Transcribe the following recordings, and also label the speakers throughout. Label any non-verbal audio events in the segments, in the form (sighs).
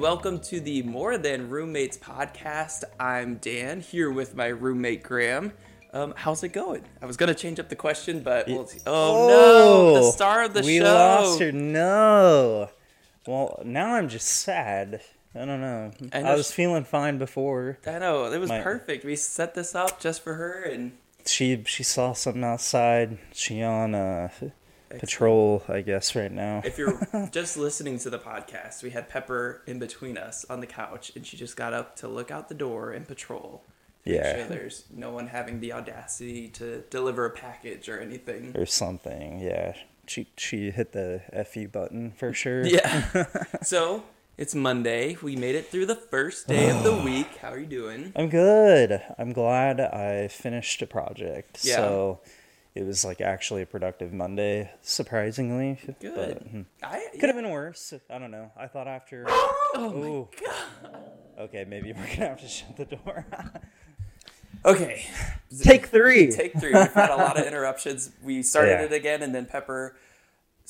Speaker 1: and welcome to the More Than Roommates podcast. I'm Dan here with my roommate Graham. Um, how's it going? I was gonna change up the question, but we'll see. Oh, no, the star of the
Speaker 2: we
Speaker 1: show.
Speaker 2: lost her. No. Well, now I'm just sad. I don't know.
Speaker 1: I
Speaker 2: I, was
Speaker 1: she-
Speaker 2: feeling fine before.
Speaker 1: I know it was
Speaker 2: My-
Speaker 1: perfect. We set this up just for her, and
Speaker 2: She she saw something outside. She on uh, patrol, I guess, right now.
Speaker 1: if you're (laughs) just listening to the podcast, we had Pepper in between us on the couch, and she just got up to look out the door and patrol. Make
Speaker 2: Yeah.
Speaker 1: sure there's no one having the audacity to deliver a package or anything.
Speaker 2: or something. Yeah. She she hit the fu button for sure.
Speaker 1: Yeah. (laughs) so it's Monday. We made it through the first day of the (sighs) week. How are you doing?
Speaker 2: I'm good. I'm glad I finished a project.
Speaker 1: Yeah.
Speaker 2: So it was like actually a productive Monday, surprisingly.
Speaker 1: Good.
Speaker 2: But, hmm.
Speaker 1: I
Speaker 2: Could have been worse. I don't know. I thought after. (gasps)
Speaker 1: Oh
Speaker 2: Ooh. Okay, maybe we're gonna have to shut the door. (laughs)
Speaker 1: Okay.
Speaker 2: Take three.
Speaker 1: Take three. We've had a lot of (laughs) interruptions. We started
Speaker 2: Yeah.
Speaker 1: it again, and then Pepper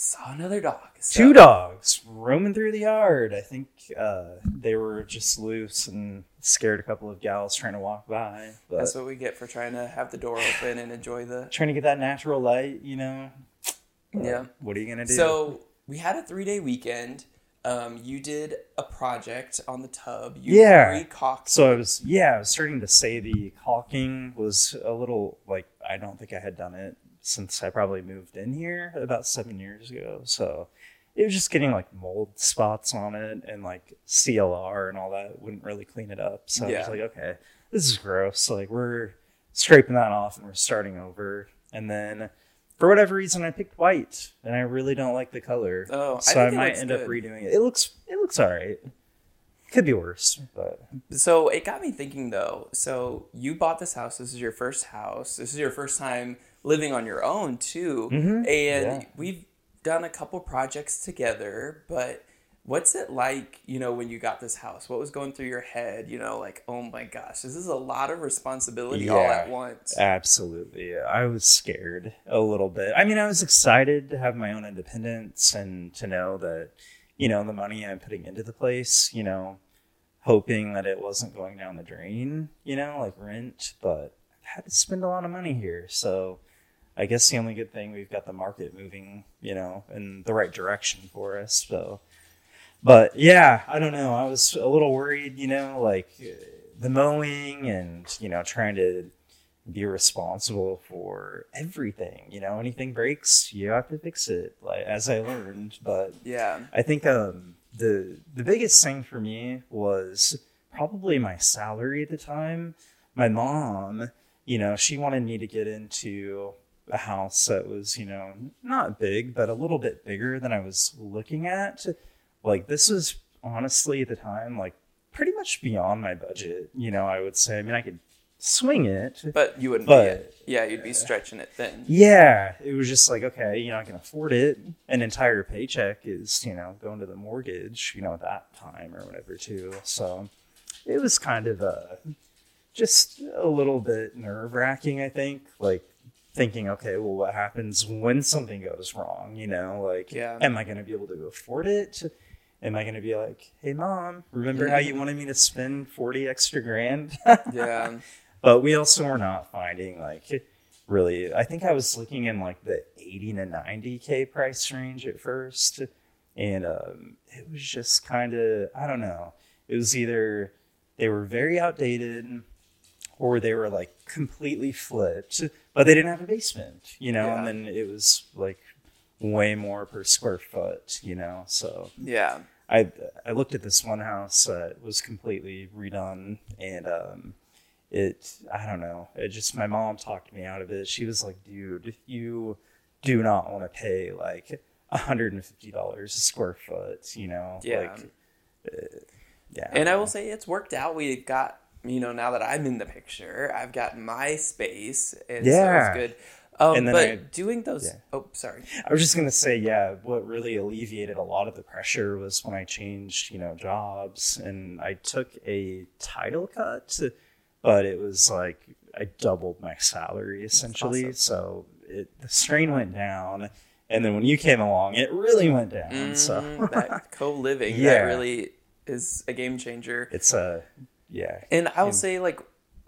Speaker 1: saw another dog. So-
Speaker 2: Two dogs roaming through the yard. I think uh, they were just loose and scared a couple of gals trying to walk by.
Speaker 1: That's what we get for trying to have the door open and enjoy the.
Speaker 2: trying to get that natural light, you know.
Speaker 1: Yeah.
Speaker 2: What are you gonna do?
Speaker 1: So we had a three day weekend. Um, you did a project on the tub. You
Speaker 2: Yeah.
Speaker 1: Re-caulked
Speaker 2: So I was, yeah, I was starting to say the caulking was a little like I don't think I had done it since I probably moved in here about seven years ago. So it was just getting like mold spots on it and like CLR and all that wouldn't really clean it up. So I was like, okay, this is gross. Like we're scraping that off and we're starting over. And then for whatever reason, I picked white, and I really don't like the color.
Speaker 1: Oh,
Speaker 2: so I,
Speaker 1: it
Speaker 2: might end
Speaker 1: good.
Speaker 2: up redoing it. It looks, it looks all right. Could be worse, but
Speaker 1: So it got me thinking though. So you bought this house. This is your first house. This is your first time living on your own too. Mm-hmm. And
Speaker 2: yeah.
Speaker 1: we've done a couple projects together. But what's it like? You know, when you got this house, what was going through your head? You know, like oh my gosh, this is a lot of responsibility all at once.
Speaker 2: Absolutely. I was scared a little bit. I mean, I was excited to have my own independence and to know that, you know, the money I'm putting into the place, you know, hoping that it wasn't going down the drain, you know, like rent, but I had to spend a lot of money here. So I guess the only good thing we've got the market moving, you know, in the right direction for us. So, but yeah, I don't know. I was a little worried, you know, like the mowing and, you know, trying to be responsible for everything. You know, anything breaks, you have to fix it. Like as I learned, but
Speaker 1: Yeah.
Speaker 2: I think um, the the biggest thing for me was probably my salary at the time. My mom, you know, she wanted me to get into a house that was, you know, not big, but a little bit bigger than I was looking at. Like this was honestly at the time like pretty much beyond my budget. You know, I would say. I mean, I could swing it,
Speaker 1: But you wouldn't
Speaker 2: But-
Speaker 1: be. Yeah, you'd be stretching it thin.
Speaker 2: yeah, it was just like, okay, you know, I can afford it. An entire paycheck is, you know, going to the mortgage, you know, at that time or whatever, too. So it was kind of uh, just a little bit nerve wracking, I think. Like thinking, okay, well, what happens when something goes wrong? You know, like,
Speaker 1: Yeah.
Speaker 2: am I going to be able to afford it? Am I going to be like, hey, mom, remember how you wanted me to spend 40 extra grand? (laughs)
Speaker 1: Yeah.
Speaker 2: but we also were not finding like really i think i was looking in like the 80 to 90k price range at first and um, it was just kind of i don't know it was either they were very outdated or they were like completely flipped but they didn't have a basement you know
Speaker 1: Yeah.
Speaker 2: and then it was like way more per square foot you know so
Speaker 1: Yeah.
Speaker 2: I I looked at this one house that was completely redone, and um, it I don't know. It just my mom talked me out of it. She was like, "Dude, you do not want to pay like hundred and fifty dollars a square foot." You know,
Speaker 1: Yeah.
Speaker 2: like uh, yeah.
Speaker 1: And I will say it's worked out. We got, you know, now that I'm in the picture, I've got my space, and so
Speaker 2: Yeah.
Speaker 1: it's good. Um,
Speaker 2: And then
Speaker 1: but
Speaker 2: I-
Speaker 1: doing those,
Speaker 2: yeah.
Speaker 1: oh, sorry.
Speaker 2: I was just gonna say, yeah, what really alleviated a lot of the pressure was when I changed, you know, jobs and I took a title cut, but it was like I doubled my salary essentially.
Speaker 1: awesome.
Speaker 2: So it the strain went down, and then when you came along, it really went down. So
Speaker 1: Mm, that (laughs) co-living, that
Speaker 2: Yeah.
Speaker 1: really is a game changer.
Speaker 2: It's a yeah.
Speaker 1: And I will
Speaker 2: And-
Speaker 1: say, like,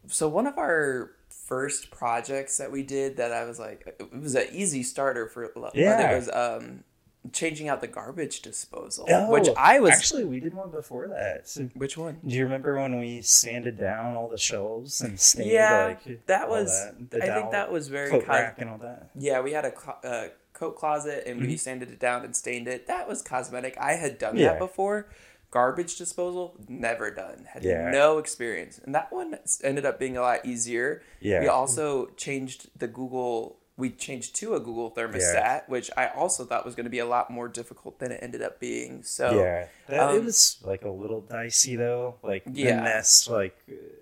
Speaker 1: so one of our first projects that we did that I was like, it was an easy starter for.
Speaker 2: Yeah.
Speaker 1: It was um, changing out the garbage disposal,
Speaker 2: Oh,
Speaker 1: which I was.
Speaker 2: actually we did one before that. So,
Speaker 1: which one?
Speaker 2: do you remember when we sanded down all the shelves and stained
Speaker 1: Yeah,
Speaker 2: like
Speaker 1: that was.
Speaker 2: that,
Speaker 1: I think that was very.
Speaker 2: coat
Speaker 1: cos-
Speaker 2: and all that?
Speaker 1: Yeah, we had a co- uh, coat closet and
Speaker 2: Mm-hmm.
Speaker 1: we sanded it down and stained it. That was cosmetic. I had done
Speaker 2: Yeah.
Speaker 1: that before. Garbage disposal, never done. Had
Speaker 2: Yeah.
Speaker 1: no experience. And that one ended up being a lot easier.
Speaker 2: Yeah.
Speaker 1: We also changed the Google, we changed to a Google thermostat, which I also thought was going to be a lot more difficult than it ended up being. So,
Speaker 2: yeah, that, it
Speaker 1: um,
Speaker 2: was like a little dicey though. Like
Speaker 1: Yeah.
Speaker 2: the Nest, like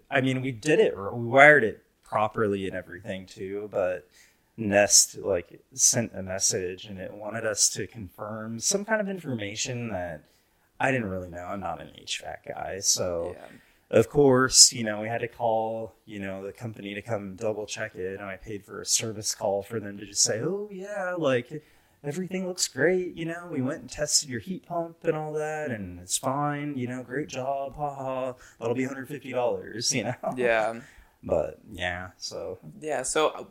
Speaker 2: I mean, we did it, we wired it properly and everything too, but Nest like sent a message and it wanted us to confirm some kind of information that I didn't really know. I'm not an HVAC guy, so oh,
Speaker 1: yeah.
Speaker 2: of course, you know, we had to call, you know, the company to come double check it. And I paid for a service call for them to just say, oh, yeah, like everything looks great. You know, we went and tested your heat pump and all that, and it's fine. You know, great job. Ha ha. That'll be $150, you know? (laughs)
Speaker 1: Yeah.
Speaker 2: But yeah, so
Speaker 1: Yeah. So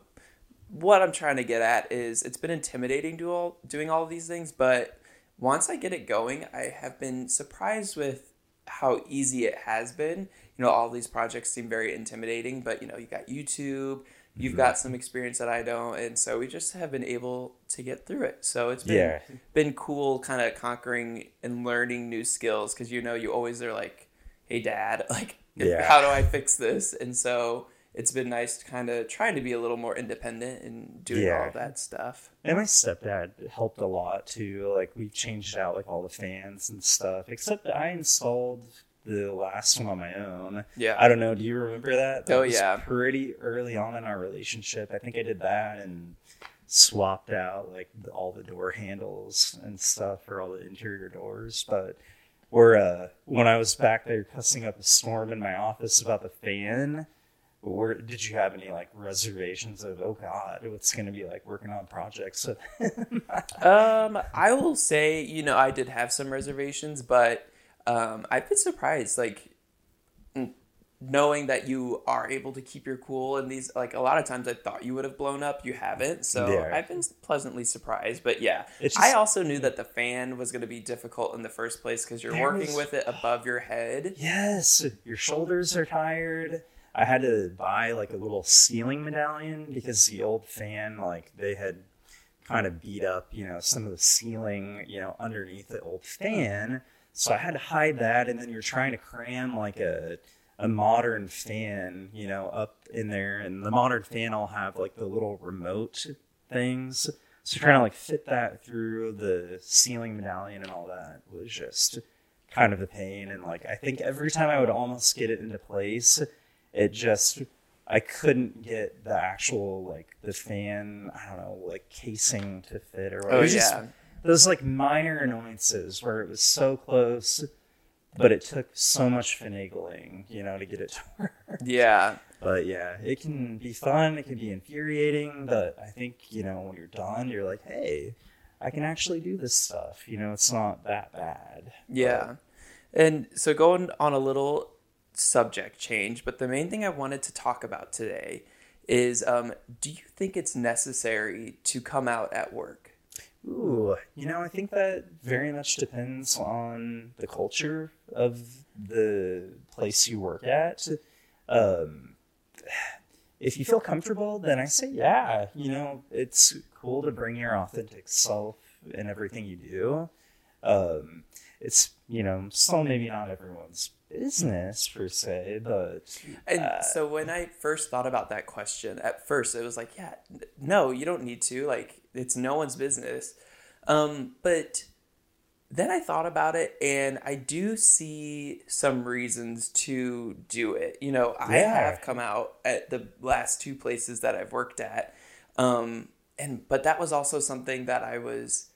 Speaker 1: what I'm trying to get at is it's been intimidating do all, doing all of these things, but once I get it going, I have been surprised with how easy it has been. You know, all these projects seem very intimidating, but you know, you got YouTube, you've got mm-hmm. some experience that I don't, and so we just have been able to get through it. So it's been
Speaker 2: Yeah.
Speaker 1: been cool kind of conquering and learning new skills because you know you always are like, "Hey dad, (laughs) like
Speaker 2: Yeah.
Speaker 1: how do I fix this?" And so it's been nice to kind of trying to be a little more independent and doing
Speaker 2: Yeah.
Speaker 1: all that stuff.
Speaker 2: And my stepdad helped a lot too. Like we changed out like all the fans and stuff. Except that I installed the last one on my own.
Speaker 1: Yeah.
Speaker 2: I don't know. Do you remember that? That
Speaker 1: Oh,
Speaker 2: was
Speaker 1: yeah.
Speaker 2: Pretty early on in our relationship, I think I did that and swapped out like all the door handles and stuff for all the interior doors. But we're uh, when I was back there cussing up a storm in my office about the fan. Did you have any like reservations of oh god what's going to be like working on projects (laughs)
Speaker 1: Um, I will say, you know, I did have some reservations, but um, I've been surprised, like knowing that you are able to keep your cool. And these, like a lot of times, I thought you would have blown up, you haven't. So
Speaker 2: Yeah.
Speaker 1: I've been pleasantly surprised. But yeah,
Speaker 2: It's
Speaker 1: I also knew that the fan was going to be difficult in the first place because you're working
Speaker 2: was-
Speaker 1: with it above your head.
Speaker 2: Yes, your shoulders are tired. I had to buy like a little ceiling medallion because the old fan, like they had kind of beat up, you know, some of the ceiling, you know, underneath the old fan. So I had to hide that, and then you're trying to cram like a a modern fan, you know, up in there, and the modern fan will have like the little remote things. So trying to like fit that through the ceiling medallion and all that was just kind of a pain. And like I think every time I would almost get it into place, it just I couldn't get the actual like the fan, I don't know, like casing to fit or whatever.
Speaker 1: Oh
Speaker 2: It was just
Speaker 1: yeah,
Speaker 2: those like minor annoyances where it was so close, but it took so much finagling, you know, to get it to (laughs) work.
Speaker 1: yeah.
Speaker 2: But yeah, it can be fun, it can be infuriating, but I think, you know, when you're done, you're like, hey, I can actually do this stuff. You know, it's not that bad.
Speaker 1: Yeah. And so going on a little subject change, but the main thing I wanted to talk about today is um, do you think it's necessary to come out at work?
Speaker 2: Ooh, you know, I think that very much depends on the culture of the place you work at. Um, if you feel comfortable, then I say, yeah, you know, it's cool to bring your authentic self in everything you do. Um, it's, you know, still maybe not everyone's business per se, but
Speaker 1: And
Speaker 2: Uh,
Speaker 1: so when I first thought about that question, at first it was like, yeah, no, you don't need to. Like, it's no one's business. Um, but then I thought about it, and I do see some reasons to do it. You know, I
Speaker 2: Yeah.
Speaker 1: have come out at the last two places that I've worked at, um, and but that was also something that I was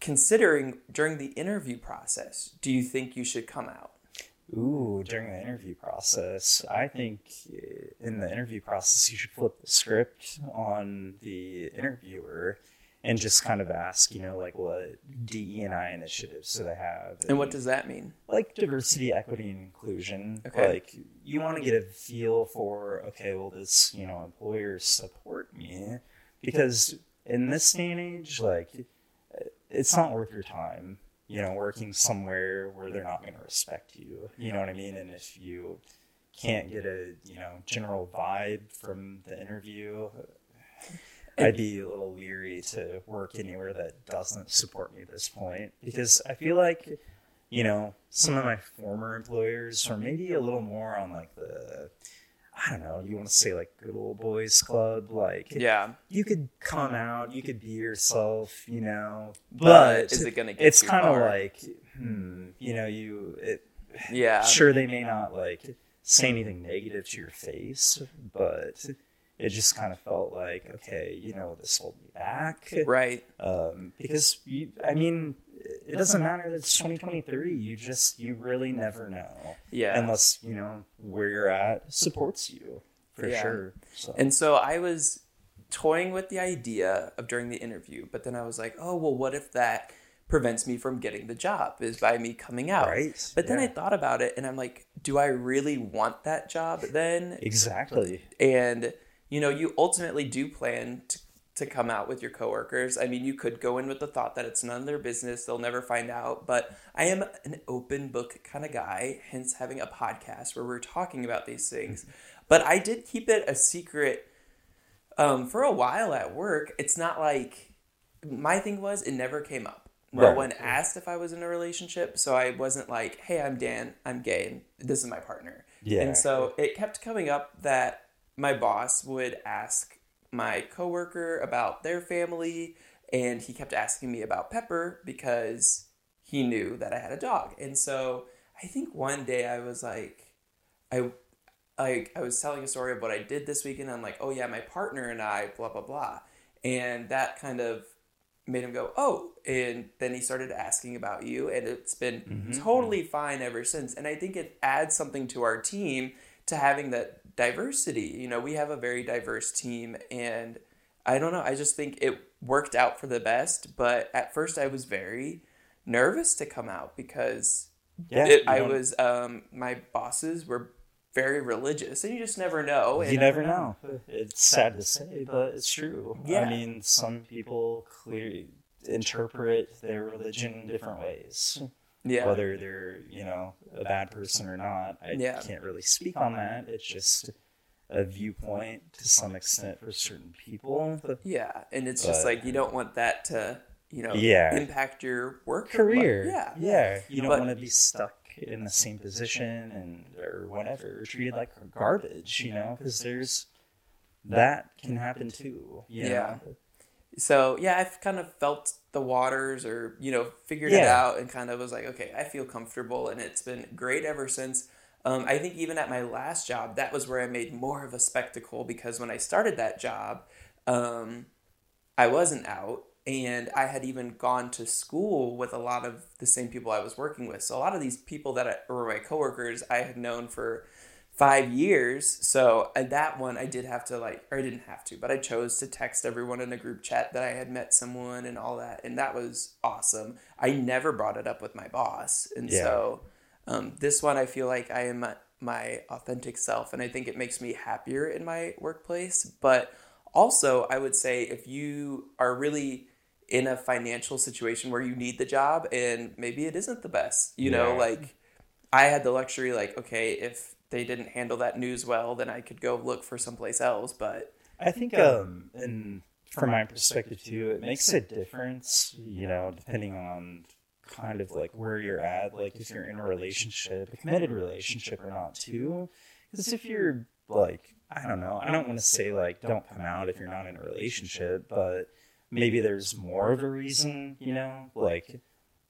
Speaker 1: considering during the interview process. Do you think you should come out?
Speaker 2: Ooh, during the interview process, I think uh, in the interview process you should flip the script on the interviewer and just kind of ask, you know, like what DE and I initiatives do they have,
Speaker 1: And what does that mean?
Speaker 2: like diversity, equity, and inclusion.
Speaker 1: Okay.
Speaker 2: Like you want to get a feel for, okay, well, this you know employer support me because in this day and age, like it's not worth your time. You know, working somewhere where they're not going to respect you. You know what I mean? And if you can't get a you know general vibe from the interview. I'd be a little leery to work anywhere that doesn't support me at this point because I feel like you know, some of my former employers or maybe a little more on like the I don't know, you want to say like good old boys club, like
Speaker 1: Yeah.
Speaker 2: you could come out, you could be yourself, you know,
Speaker 1: But,
Speaker 2: but,
Speaker 1: is it going to get
Speaker 2: it's kind of like, hmm, you know, you it,
Speaker 1: yeah.
Speaker 2: sure they may not like say anything negative to your face, but it just kind of felt like, okay, you know, this hold me back,
Speaker 1: Right.
Speaker 2: um, because you, I mean, it doesn't matter that it's 2023. You just you really never know
Speaker 1: Yeah.
Speaker 2: unless you know where you're at supports you for
Speaker 1: Yeah.
Speaker 2: sure. So.
Speaker 1: And so I was toying with the idea of during the interview, but then I was like, oh, well, what if that prevents me from getting the job is by me coming out?
Speaker 2: Right,
Speaker 1: But then
Speaker 2: yeah.
Speaker 1: I thought about it and I'm like, do I really want that job then?
Speaker 2: exactly.
Speaker 1: And, you know, you ultimately do plan to, to come out with your coworkers. I mean, you could go in with the thought that it's none of their business, they'll never find out. But I am an open book kind of guy, hence having a podcast where we're talking about these things. But I did keep it a secret um, for a while at work. It's not like my thing was it never came up. No
Speaker 2: Right.
Speaker 1: one asked if I was in a relationship, so I wasn't like, "Hey, I'm Dan. I'm gay, and this is my partner."
Speaker 2: Yeah.
Speaker 1: And so it kept coming up that my boss would ask my coworker about their family, and he kept asking me about Pepper because he knew that I had a dog. And so I think one day I was like, I like I was telling a story of what I did this weekend. I'm like, oh yeah, my partner and I, blah blah blah, and that kind of made him go, oh, and then he started asking about you, and it's been mm-hmm. totally fine ever since. And I think it adds something to our team to having that diversity. You know, we have a very diverse team, and I don't know. I just think it worked out for the best. But at first, I was very nervous to come out because
Speaker 2: Yeah.
Speaker 1: it, I was um, my bosses were very religious, and you just never know.
Speaker 2: You
Speaker 1: and-
Speaker 2: never know. It's sad to say, but it's true.
Speaker 1: Yeah.
Speaker 2: I mean, some people clearly interpret their religion in different ways.
Speaker 1: Yeah,
Speaker 2: Whether they're, you know, a bad person or not, I
Speaker 1: Yeah.
Speaker 2: can't really speak on that. It's just a viewpoint to some extent for certain people. But
Speaker 1: yeah, and it's just like you don't want that to you know
Speaker 2: Yeah.
Speaker 1: impact your work
Speaker 2: career.
Speaker 1: Yeah,
Speaker 2: Yeah. You don't want to be stuck in the same position and or whatever, treated like garbage, you know, because there's that can happen too.
Speaker 1: Yeah.
Speaker 2: know?
Speaker 1: So yeah, I've kind of felt the waters, or you know, figured it out, and kind of was like, okay, I feel comfortable, and it's been great ever since. Um, I think even at my last job, that was where I made more of a spectacle because when I started that job, um, I wasn't out, and I had even gone to school with a lot of the same people I was working with. So a lot of these people that I, were my coworkers, I had known for five years. So at that one, I did have to like, or I didn't have to, but I chose to text everyone in a group chat that I had met someone and all that, and that was awesome. I never brought it up with my boss, and
Speaker 2: Yeah.
Speaker 1: so um, this one, I feel like I am my, my authentic self, and I think it makes me happier in my workplace. But also, I would say if you are really in a financial situation where you need the job and maybe it isn't the best, you know, like I had the luxury, like, okay, if they didn't handle that news well, then I could go look for someplace else. But
Speaker 2: I think, um, and from my perspective too, it makes a difference, you know, depending on kind of like where you're at, like if you're in a relationship, a committed relationship or not too. Because if you're like, I don't know, I don't want to say like don't come out if you're not in a relationship, but maybe there's more of a reason, you know, like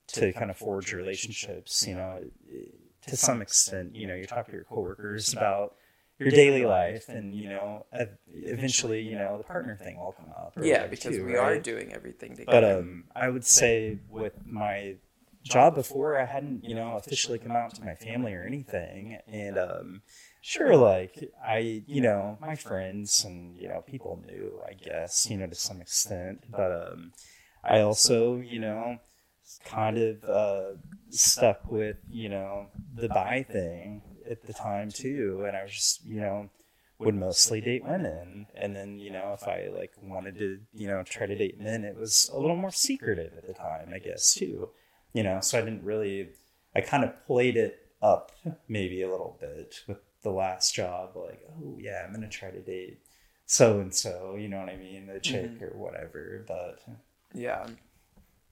Speaker 2: to kind of forge relationships, you know, to some extent, you know, you talk to your coworkers about your daily life and you know eventually you know the partner thing will come up
Speaker 1: yeah, because
Speaker 2: too,
Speaker 1: we are doing everything
Speaker 2: but
Speaker 1: together.
Speaker 2: um i would say with my job before i hadn't you know officially come out to my family or anything and um sure, like I, you know, my friends and you know people knew, I guess, you know, to some extent, but um, I also, you know, kind of uh, stuck with you know the bi thing at the time too, and I was just you know would mostly date women, and then you know if I like wanted to you know try to date men, it was a little more secretive at the time, I guess too, you know. So I didn't really, I kind of played it up maybe a little bit with the last job, like oh yeah, I'm gonna try to date so and so, you know what I mean, the chick mm-hmm. or whatever, but
Speaker 1: yeah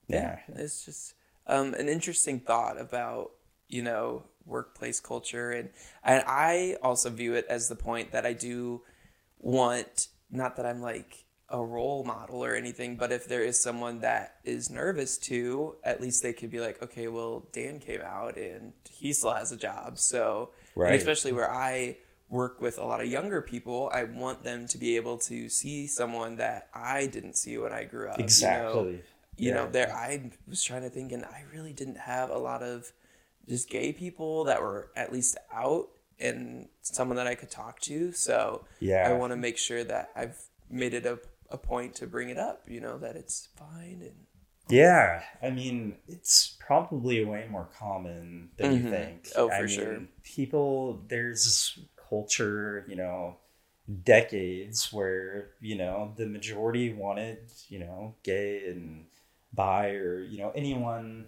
Speaker 1: yeah, it's just um, an interesting thought about you know workplace culture and and I also view it as the point that I do want not that I'm like a role model or anything but if there is someone that is nervous too at least they could be like okay well Dan came out and he still has a job so right. especially where I work with a lot of younger people I want them to be able to see someone that I didn't see when I grew up
Speaker 2: exactly
Speaker 1: you know? You yeah. know there i was trying to think and i really didn't have a lot of just gay people that were at least out and someone that i could talk to. So yeah i want to make sure that i've made it a, a point to bring it up you know that it's fine and
Speaker 2: yeah. I mean it's probably way more common than mm-hmm. you think.
Speaker 1: Oh for
Speaker 2: I
Speaker 1: sure.
Speaker 2: mean, people there's culture you know decades where you know the majority wanted you know gay and bi or you know anyone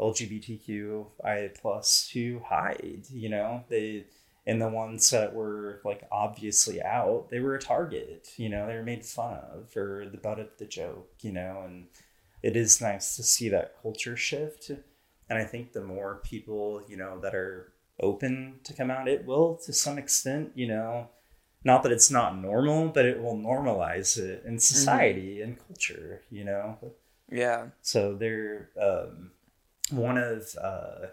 Speaker 2: LGBTQIA plus to hide. You know they and the ones that were like obviously out, they were a target. You know they were made fun of or the butt of the joke. You know and it is nice to see that culture shift. And I think the more people you know that are open to come out, it will to some extent. You know not that it's not normal, but it will normalize it in mm-hmm. society mm-hmm. and culture, you know.
Speaker 1: Yeah.
Speaker 2: So they're um, one of uh,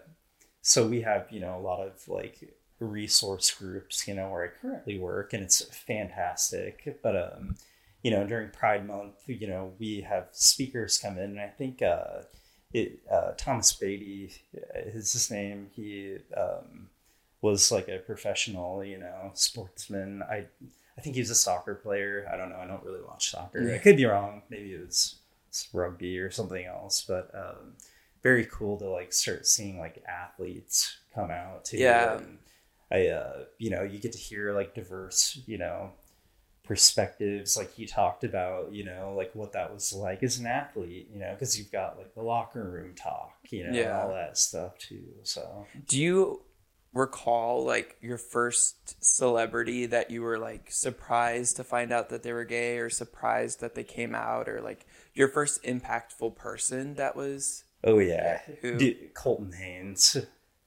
Speaker 2: so we have you know a lot of like resource groups you know where I currently work and it's fantastic. But um, you know during Pride Month you know we have speakers come in and I think uh, it uh, Thomas Beattie is his name. He um, was like a professional you know sportsman. I I think he was a soccer player. I don't know. I don't really watch soccer. I could be wrong. Maybe it was rugby or something else. But um, very cool to like start seeing like athletes come out too.
Speaker 1: Yeah.
Speaker 2: And I, uh, you know, you get to hear like diverse, you know, perspectives. Like he talked about, you know, like what that was like as an athlete, you know, because you've got like the locker room talk, you know, yeah. all that stuff too. So,
Speaker 1: do you recall like your first celebrity that you were like surprised to find out that they were gay or surprised that they came out or like your first impactful person that was
Speaker 2: oh yeah. Who Dude, colton haynes.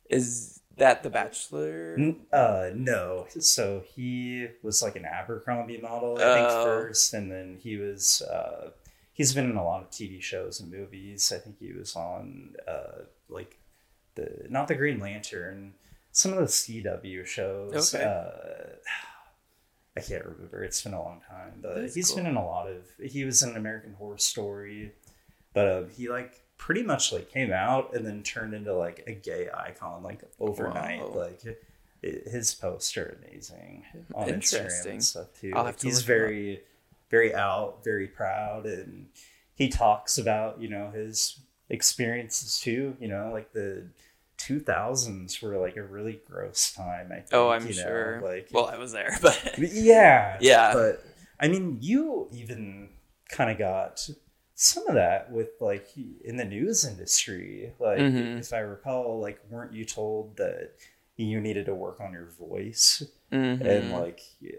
Speaker 1: Is that the bachelor?
Speaker 2: Uh no. So he was like an abercrombie model i think oh. first and then he was uh he's been in a lot of tv shows and movies. I think he was on uh like the not the green lantern some of the cw shows okay. uh I can't remember. It's been a long time, but That's he's cool. been in a lot of. He was in American Horror Story, but uh, he like pretty much like came out and then turned into like a gay icon like overnight. Wow. Like it, his posts are amazing on Instagram and stuff too. Like, he's very, very out, very proud, and he talks about you know his experiences too. You know, like the 2000s were like a really gross time. I think,
Speaker 1: oh, I'm sure. Know? Like, well, I was there, (laughs) but
Speaker 2: yeah,
Speaker 1: yeah.
Speaker 2: But I mean, you even kind of got some of that with like in the news industry. Like, mm-hmm. if I recall, like, weren't you told that you needed to work on your voice mm-hmm. and like? Yeah,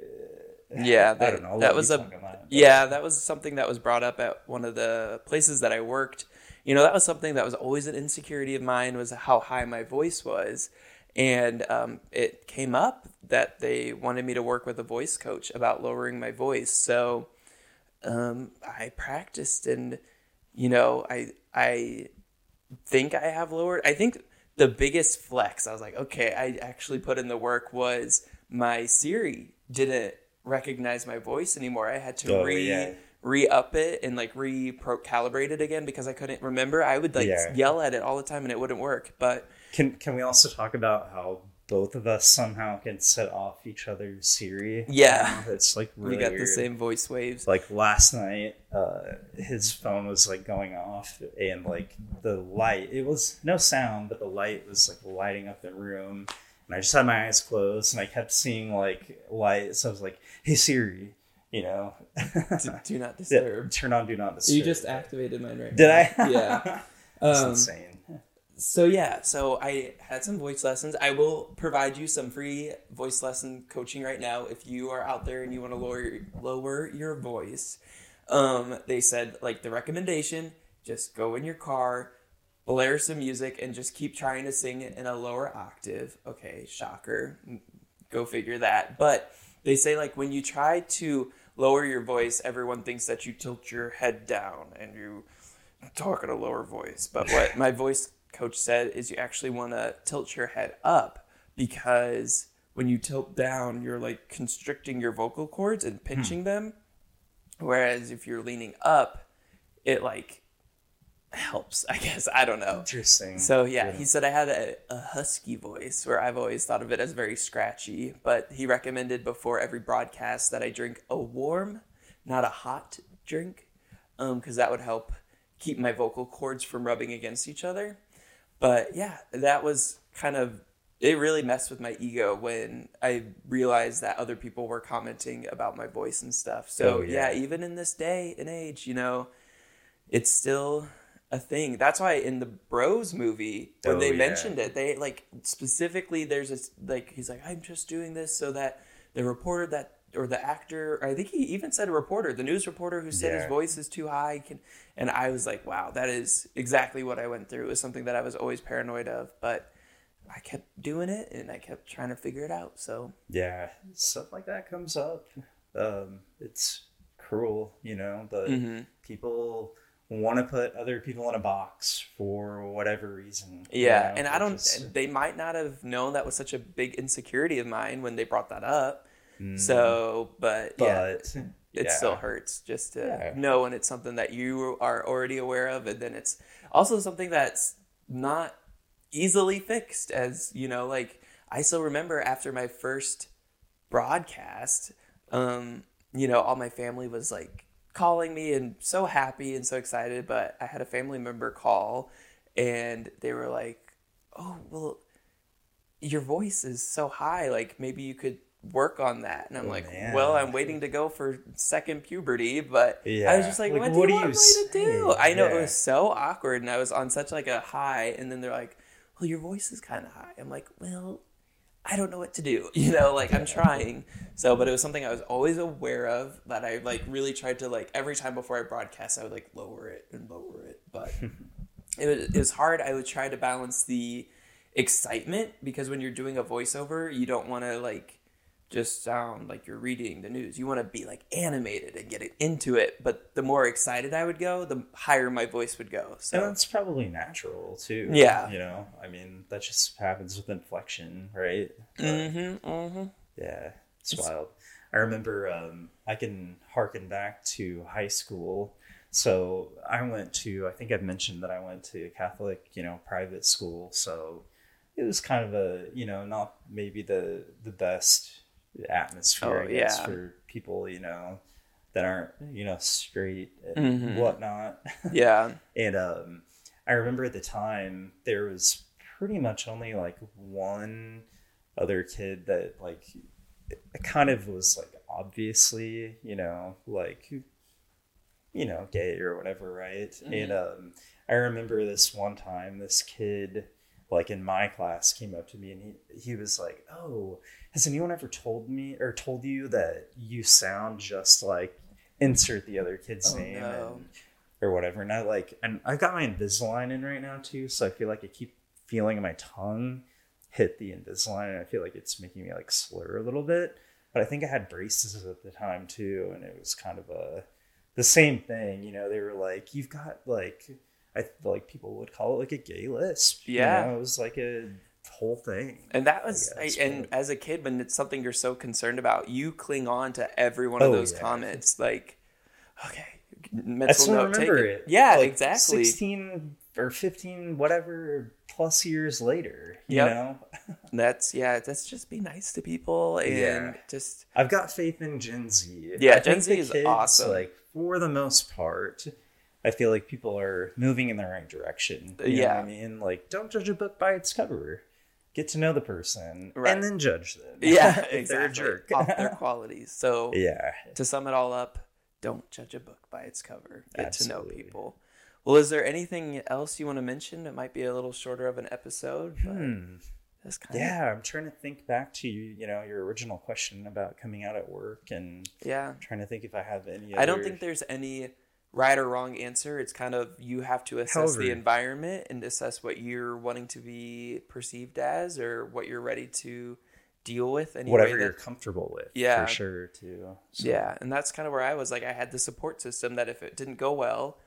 Speaker 1: yeah that, that was a that, yeah that was something that was brought up at one of the places that i worked you know that was something that was always an insecurity of mine was how high my voice was. And um, it came up that they wanted me to work with a voice coach about lowering my voice. So um, i practiced and you know i i think i have lowered i think the biggest flex i was like okay i actually put in the work was my siri didn't recognize my voice anymore. I had to oh, re yeah re up it and like re calibrate it again because I couldn't remember. I would like yeah. yell at it all the time and it wouldn't work. But
Speaker 2: can can we also talk about how both of us somehow can set off each other's Siri.
Speaker 1: Yeah.
Speaker 2: It's like really
Speaker 1: we got
Speaker 2: weird.
Speaker 1: the same voice waves.
Speaker 2: Like last night, uh, his phone was like going off, and like the light, it was no sound, but the light was like lighting up the room. And I just had my eyes closed, and I kept seeing like light. So I was like, "Hey Siri," you know, (laughs)
Speaker 1: do, do not
Speaker 2: Yeah,
Speaker 1: disturb.
Speaker 2: turn on Do Not Disturb.
Speaker 1: You just activated mine right now.
Speaker 2: did
Speaker 1: now.
Speaker 2: I? (laughs) (laughs)
Speaker 1: Yeah.
Speaker 2: That's
Speaker 1: Um,
Speaker 2: insane.
Speaker 1: So yeah, so I had some voice lessons. I will provide you some free voice lesson coaching right now if you are out there and you want to lower lower your voice. Um, they said like the recommendation: just go in your car, blare some music, and just keep trying to sing it in a lower octave. Okay, shocker. Go figure that. But they say like when you try to lower your voice, everyone thinks that you tilt your head down and you talk at a lower voice. But (laughs) what my voice coach said is you actually want to tilt your head up because when you tilt down, you're like constricting your vocal cords and hmm. pinching them. Whereas if you're leaning up, it like helps, I guess. I don't know.
Speaker 2: Interesting.
Speaker 1: So yeah, he said I had a, a husky voice where I've always thought of it as very scratchy, but he recommended before every broadcast that I drink a warm, not a hot drink, um, because that would help keep my vocal cords from rubbing against each other. But yeah, that was kind of it really messed with my ego when I realized that other people were commenting about my voice and stuff. So
Speaker 2: Oh, yeah.
Speaker 1: yeah, even in this day and age, you know, it's still a thing. That's why in the Bros movie, when
Speaker 2: Oh,
Speaker 1: they
Speaker 2: yeah.
Speaker 1: mentioned it, they like specifically there's this like he's like I'm just doing this so that the reporter that or the actor, I think he even said a reporter, the news reporter who said his voice is too high can and I was like, wow, that is exactly what I went through. It was something that I was always paranoid of, but I kept doing it and I kept trying to figure it out. So
Speaker 2: yeah, stuff like that comes up. Um, it's cruel, you know. But
Speaker 1: Mhm.
Speaker 2: people want to put other people in a box for whatever reason. you
Speaker 1: Yeah,
Speaker 2: know,
Speaker 1: and I don't.
Speaker 2: is-
Speaker 1: They might not have known that was such a big insecurity of mine when they brought that up.
Speaker 2: Mm,
Speaker 1: So, but, yeah,
Speaker 2: but
Speaker 1: it
Speaker 2: yeah.
Speaker 1: still hurts just to
Speaker 2: Yeah.
Speaker 1: know when it's something that you are already aware of, and then it's also something that's not easily fixed. As you know, like I still remember after my first broadcast, um, you know, all my family was like calling me and so happy and so excited. But I had a family member call, and they were like, "Oh, well." Your voice is so high. Like maybe you could work on that. And I'm
Speaker 2: Oh,
Speaker 1: like,
Speaker 2: man.
Speaker 1: well, I'm waiting to go for second puberty, but I was just like,
Speaker 2: Like,
Speaker 1: what,
Speaker 2: what
Speaker 1: do
Speaker 2: do
Speaker 1: you want
Speaker 2: you
Speaker 1: me to do? I know it was so awkward, and I was on such like a high, and then they're like, well, your voice is kind of high. I'm like, well, I don't know what to do. (laughs) You know, like I'm trying. So, but it was something I was always aware of that I like really tried to like every time before I broadcast, I would like lower it and lower it, but (laughs) it was, it was hard. I would try to balance the excitement because when you're doing a voiceover, you don't want to like just sound like you're reading the news. You want to be like animated and get it into it. But the more excited I would go, the higher my voice would go.
Speaker 2: And
Speaker 1: So
Speaker 2: that's probably natural too.
Speaker 1: Yeah.
Speaker 2: You know, I mean, that just happens with inflection, right? But,
Speaker 1: mm-hmm, mm-hmm.
Speaker 2: Yeah, it's,
Speaker 1: It's-
Speaker 2: wild. I remember um, I can harken back to high school. So I went to, I think I've mentioned that I went to a Catholic, you know, private school. So it was kind of a, you know, not maybe the the best atmosphere,
Speaker 1: Oh,
Speaker 2: guess,
Speaker 1: yeah.
Speaker 2: for people, you know, that aren't, you know, straight and whatnot. (laughs)
Speaker 1: yeah,
Speaker 2: And um, I remember at the time there was pretty much only like one other kid that like kind of was like obviously, you know, like you know, gay or whatever, right? And um, I remember this one time this kid like in my class came up to me and he he was like, "Oh, has anyone ever told me or told you that you sound just like insert the other kid's
Speaker 1: Oh,
Speaker 2: name
Speaker 1: no.
Speaker 2: and or whatever. And I like, and I've got my Invisalign in right now too, so I feel like I keep feeling my tongue hit the Invisalign, and I feel like it's making me like slur a little bit. But I think I had braces at the time too, and it was kind of a the same thing. You know, they were like, "You've got like." I feel like people would call it like a gay lisp. you
Speaker 1: Yeah.
Speaker 2: know? it was like a whole thing.
Speaker 1: and that was,
Speaker 2: I guess,
Speaker 1: and as a kid, when it's something you're so concerned about, you cling on to every one of
Speaker 2: Oh,
Speaker 1: those
Speaker 2: yeah.
Speaker 1: comments. Like, okay,
Speaker 2: I
Speaker 1: mental
Speaker 2: still
Speaker 1: note
Speaker 2: remember
Speaker 1: taken.
Speaker 2: it.
Speaker 1: Yeah,
Speaker 2: Like,
Speaker 1: exactly.
Speaker 2: Sixteen or fifteen, whatever, plus years later. You
Speaker 1: Yep.
Speaker 2: know, (laughs)
Speaker 1: That's yeah. That's just be nice to people and
Speaker 2: Yeah.
Speaker 1: just
Speaker 2: I've got faith in Gen Z.
Speaker 1: Yeah,
Speaker 2: I
Speaker 1: Gen Z is
Speaker 2: kids,
Speaker 1: awesome.
Speaker 2: Like for the most part, I feel like people are moving in the right direction. You know
Speaker 1: Yeah.
Speaker 2: I mean, like don't judge a book by its cover. Get to know the person
Speaker 1: Right.
Speaker 2: and then judge them. (laughs)
Speaker 1: yeah,
Speaker 2: if (laughs) they're a
Speaker 1: exactly
Speaker 2: jerk.
Speaker 1: off (laughs) their qualities. So
Speaker 2: yeah,
Speaker 1: to sum it all up, don't judge a book by its cover. Get to know people. Well, is there anything else you want to mention? It might be a little shorter of an episode, but
Speaker 2: Hmm.
Speaker 1: that's kind of
Speaker 2: yeah. I'm trying to think back to you. You know, your original question about coming out at work, and
Speaker 1: yeah.
Speaker 2: trying to think if I have any.
Speaker 1: I don't think there's any right or wrong answer. It's kind of you have to assess the environment and assess what you're wanting to be perceived as or what you're ready to deal with. Any
Speaker 2: whatever
Speaker 1: way
Speaker 2: you're comfortable with.
Speaker 1: Yeah.
Speaker 2: for sure too. So,
Speaker 1: yeah, and that's kind of where I was. Like, I had the support system that if it didn't go well,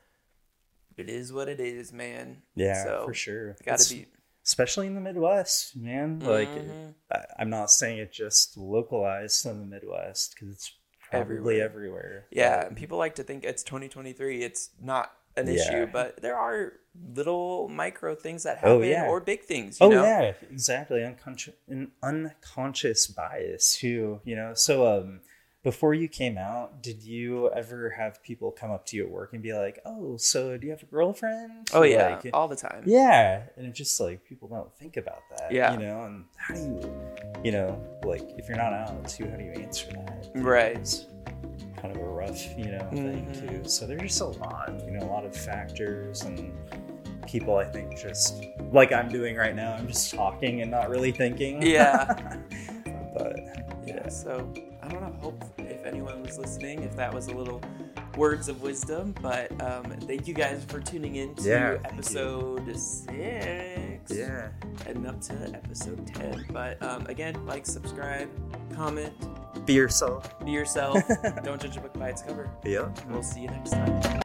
Speaker 1: it is what it is, man.
Speaker 2: yeah,
Speaker 1: so
Speaker 2: for sure.
Speaker 1: Got to be
Speaker 2: especially in the Midwest, man. Like,
Speaker 1: Mhm.
Speaker 2: I, I'm not saying it just localized in the Midwest because it's probably
Speaker 1: Everywhere.
Speaker 2: everywhere.
Speaker 1: Yeah, and people like to think it's 2023. It's not an
Speaker 2: Yeah.
Speaker 1: issue, but there are little micro things that happen
Speaker 2: Oh, yeah.
Speaker 1: or big things. You
Speaker 2: oh
Speaker 1: know?
Speaker 2: yeah, exactly. Unconscious, an unconscious bias too. You know. So, um, before you came out, did you ever have people come up to you at work and be like, "Oh, so do you have a girlfriend?"
Speaker 1: Oh yeah,
Speaker 2: Like,
Speaker 1: all the time.
Speaker 2: Yeah, and it's just like people don't think about that.
Speaker 1: Yeah.
Speaker 2: you know, and how do you, you know, like if you're not out too, how do you answer that?
Speaker 1: Right.
Speaker 2: It's kind of a rough, you know, thing
Speaker 1: Mhm.
Speaker 2: too. So there's just a lot, you know, a lot of factors and people. I think just like I'm doing right now, I'm just talking and not really thinking.
Speaker 1: Yeah. (laughs)
Speaker 2: but
Speaker 1: Yeah. So I don't know. Hope if anyone was listening, if that was a little words of wisdom. But um, thank you guys for tuning in to
Speaker 2: Yeah,
Speaker 1: episode six.
Speaker 2: yeah,
Speaker 1: Heading up to episode ten. But um, again, like, subscribe, comment,
Speaker 2: be yourself.
Speaker 1: be yourself. (laughs) don't judge a book by its cover.
Speaker 2: Yeah.
Speaker 1: We'll see you next time.